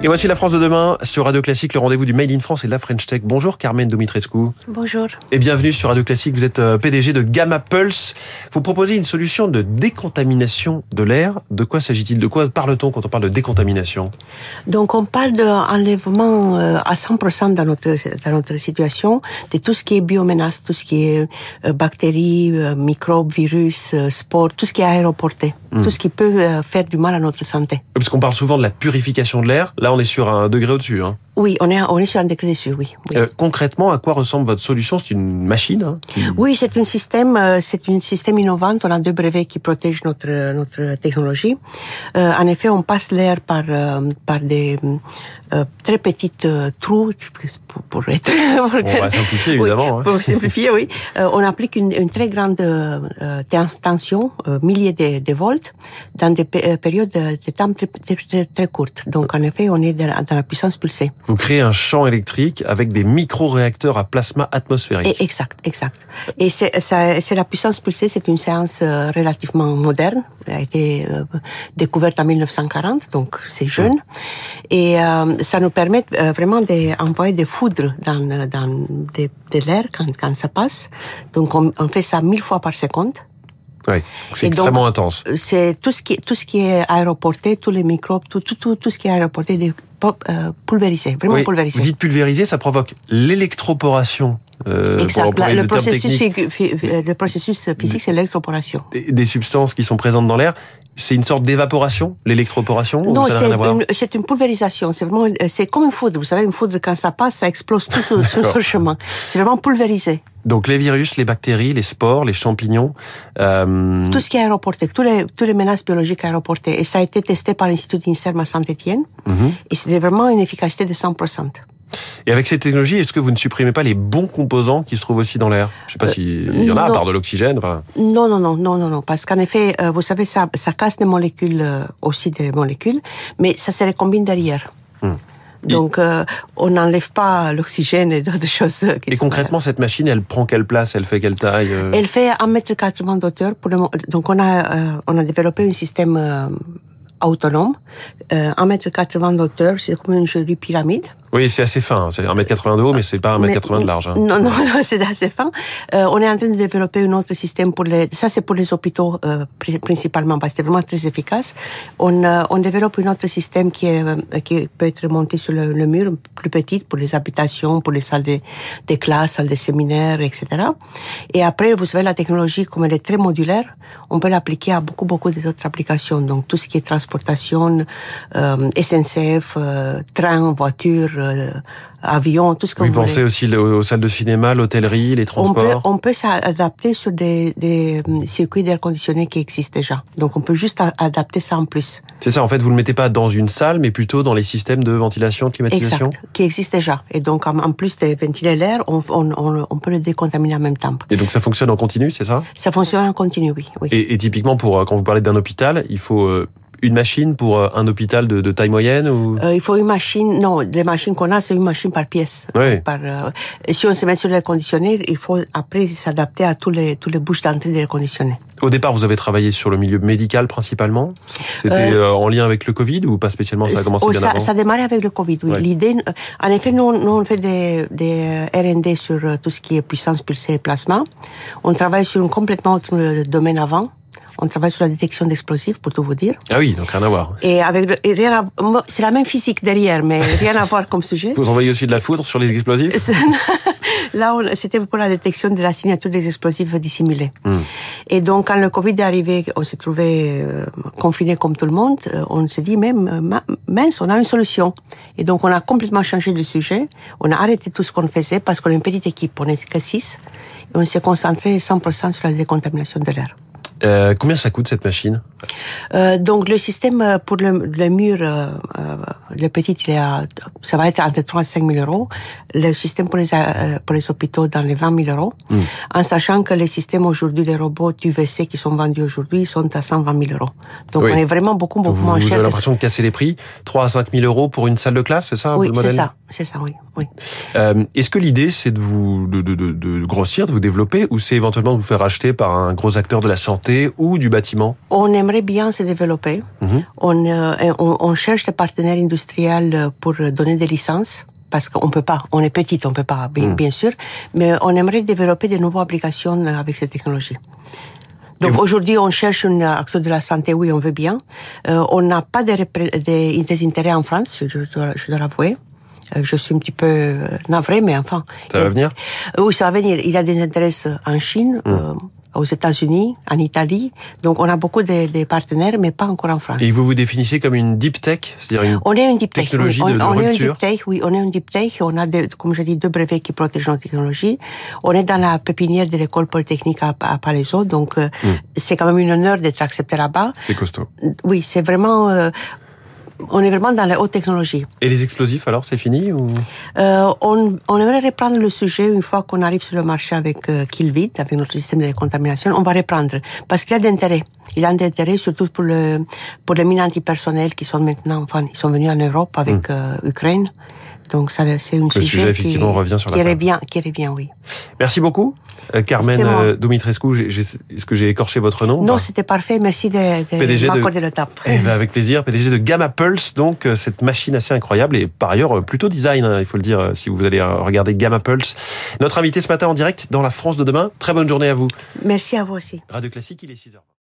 Et voici la France de demain sur Radio Classique, le rendez-vous du Made in France et de la French Tech. Bonjour Carmen Domitrescu. Bonjour. Et bienvenue sur Radio Classique. Vous êtes euh, PDG de Gamma Pulse. Vous proposez une solution de décontamination de l'air. De quoi s'agit-il? De quoi parle-t-on quand on parle de décontamination? Donc on parle d'enlèvement euh, à 100% dans notre, dans notre situation de tout ce qui est biomenace, tout ce qui est euh, bactéries, microbes, virus, spores, tout ce qui est aéroporté, hmm. tout ce qui peut faire du mal à notre santé. Parce qu'on parle souvent de la purification de l'air. Là, on est sur un degré au-dessus. Hein. Oui, on est, on est sur un degré dessus, oui. Euh, concrètement, à quoi ressemble votre solution? C'est une machine hein, Oui, c'est un système, euh, c'est un système innovant. On a deux brevets qui protègent notre notre technologie. Euh, en effet, on passe l'air par par des très petites trous pour, pour être. on va simplifier évidemment. hein. Pour simplifier, oui. on applique une, une très grande tension, milliers de, de, volts, dans des périodes de temps très, très, très, courtes. Donc, en effet, on est dans la puissance pulsée vous créez un champ électrique avec des micro-réacteurs à plasma atmosphérique. exact, exact. Et c'est la puissance pulsée, c'est une séance euh, relativement moderne, elle a été euh, découverte en 1940, donc c'est jeune. Et euh, ça nous permet vraiment d'envoyer des foudres dans, dans de, de l'air quand, quand ça passe. Donc on, on fait ça mille fois par seconde. Oui, c'est extrêmement intense. C'est tout ce qui tout ce qui est aéroporté, tous les microbes, tout tout tout, tout ce qui est aéroporté, des, euh, pulvérisé, vraiment pulvérisé. Vous dites pulvérisé, ça provoque l'électroporation. Euh, exact. le, processus, le processus physique, c'est l'électroporation. Des, des substances qui sont présentes dans l'air c'est une sorte d'évaporation, l'électroporation Non, c'est une, pulvérisation. C'est vraiment, c'est comme une foudre. Vous savez, une foudre quand ça passe, ça explose tout sur, le chemin. C'est vraiment pulvérisé. Donc les virus, les bactéries, les spores, les champignons. Euh... Tout ce qui est aéroporté, tous les, tous les menaces biologiques aéroportées. Et ça a été testé par l'Institut d'INSERM à Saint-Etienne. Mhm. Et c'était vraiment une efficacité de 100%. Et avec ces technologies, est-ce que vous ne supprimez pas les bons composants qui se trouvent aussi dans l'air? Je ne sais pas euh, s'il y en a, à part de l'oxygène. Non, non, non, non, non, non, parce qu'en effet, euh, vous savez, ça, ça casse des molécules, euh, aussi des molécules, mais ça se recombine derrière. Hmm. Donc, on n'enlève pas l'oxygène et d'autres choses. et concrètement, cette machine, elle prend quelle place? Elle fait quelle taille Elle fait 1,80 m d'auteur. Donc, on a, on a développé un système autonome, euh, 1m80 de hauteur, c'est comme une jolie pyramide. Oui, c'est assez fin. C'est 1m80 de haut, mais c'est pas 1m80 de large. Hein. Non, non, non c'est assez fin. Euh, on est en train de développer un autre système pour les. Ça, c'est pour les hôpitaux euh, principalement parce que c'est vraiment très efficace. On, euh, on développe un autre système qui est euh, qui peut être monté sur le, le, mur, plus petit pour les habitations, pour les salles de, de classe, salles de séminaires, etc. Et après, vous savez, la technologie, comme elle est très modulaire, on peut l'appliquer à beaucoup, beaucoup d'autres applications. Donc, tout ce qui est transportation, euh, SNCF, euh, train, voiture, euh, avion, tout ce que vous, vous pensez aussi aux salles de cinéma, l'hôtellerie, les transports? On peut, s'adapter sur des, des euh, circuits d'air conditionné qui existent déjà. Donc, on peut juste adapter ça en plus. C'est ça, en fait, vous ne le mettez pas dans une salle, mais plutôt dans les systèmes de ventilation, de climatisation? Exact, qui existent déjà. Et donc, en, plus de ventiler l'air, on, on, on, peut le décontaminer en même temps. Et donc, ça fonctionne en continu, c'est ça? Ça fonctionne en continu, oui. oui. Et, et, typiquement, pour quand vous parlez d'un hôpital, il faut une machine pour euh, un hôpital de, de taille moyenne ou? Euh, Il faut une machine. Non, les machines qu'on a, c'est une machine par pièce. Oui. Par, euh, si on se met sur l'air conditionné, il faut après s'adapter à tous les tous les bouches d'entrée de l'air conditionné. Au départ, vous avez travaillé sur le milieu médical principalement. C'était euh, en lien avec le Covid ou pas spécialement Ça a commencé oh, bien ça, avant? Ça a démarré avec le Covid. Oui. L'idée, en effet, nous, nous on fait des, des R&D sur tout ce qui est puissance pulsée et plasma. On travaille sur un complètement autre domaine avant on travaille sur la détection d'explosifs, pour tout vous dire. Ah oui, donc rien à voir. Et avec rien c'est la même physique derrière, mais rien à voir comme sujet. Vous envoyez aussi de la foudre sur les explosifs? Là, c'était pour la détection de la signature des explosifs dissimulés. Hmm. Et donc, quand le Covid est arrivé, on s'est trouvé euh, confiné comme tout le monde. Euh, on s'est dit même, euh, mince, on a une solution. Et donc, on a complètement changé de sujet. On a arrêté tout ce qu'on faisait parce qu'on est une petite équipe, on n'est que six. Et on s'est concentré 100% sur la décontamination de l'air. Euh, combien ça coûte cette machine? Euh, Donc le système euh, pour le, le mur, euh, le petit, il à, ça va être entre 3 et 5 000 euros. Le système pour les, pour les hôpitaux dans les 20 000 euros. Mm. En sachant que les systèmes aujourd'hui, les robots UVC qui sont vendus aujourd'hui, sont à 120 000 euros. Donc oui. on est vraiment beaucoup, beaucoup vous, moins cher. Vous avez l'impression de casser les prix? 3 à 5 000 euros pour une salle de classe, c'est ça Oui, c'est ça. C'est ça, oui. oui. Est-ce que l'idée, c'est de vous de, de, de, de grossir, de vous développer, ou c'est éventuellement de vous faire acheter par un gros acteur de la santé? Ou du bâtiment On aimerait bien se développer. Mhm. on, euh, on, on cherche des partenaires industriels pour donner des licences parce qu'on peut pas, on est petit, on peut pas, bien, bien sûr, mais on aimerait développer de nouvelles applications avec cette technologie. Donc aujourd'hui, on cherche un acteur de la santé, oui, on veut bien. Euh, on n'a pas de, repré- de- des intérêts en France, je dois, je dois l'avouer. Euh, Je suis un petit peu euh, navrée, mais enfin. Ça va venir? Euh, Oui, ça va venir. Il y a des intérêts en Chine, euh, aux États-Unis, en Italie. Donc on a beaucoup de, de partenaires, mais pas encore en France. Et vous vous définissez comme une deep tech, c'est-à-dire une On est une deep tech. Technologie oui. de- de on, on est une deep tech, oui. On est une deep tech. On a, comme je dis, deux brevets qui protègent nos technologies. On est dans la pépinière de l'école polytechnique à, à Palaiseau. Donc, euh, Hmm. c'est quand même une honneur d'être accepté là-bas. c'est costaud. Oui, c'est vraiment, euh, on est vraiment dans la haute technologie. Et les explosifs alors, c'est fini ou? Euh, on, on aimerait reprendre le sujet une fois qu'on arrive sur le marché avec euh, Killvit, avec notre système de décontamination. On va reprendre parce qu'il y a d'intérêt. Il y a d'intérêt surtout pour le pour les mines antipersonnelles qui sont maintenant, enfin, ils sont venus en Europe avec euh, Ukraine. Donc ça, c'est une Hmm. Le sujet, effectivement, revient sur qui revient, qui revient, oui. Merci beaucoup, euh, Carmen euh, Dumitrescu. Est-ce que j'ai écorché votre nom? Non, Bah, c'était parfait. Merci de, de m'accorder le tape. Eh ben, avec plaisir, PDG de Gamma Pulse, donc euh, cette machine assez incroyable et par ailleurs plutôt design, hein, il faut le dire, si vous allez regarder Gamma Pulse. Notre invité ce matin en direct dans la France de demain. Très bonne journée à vous. Merci à vous aussi. Radio Classique, il est 6h.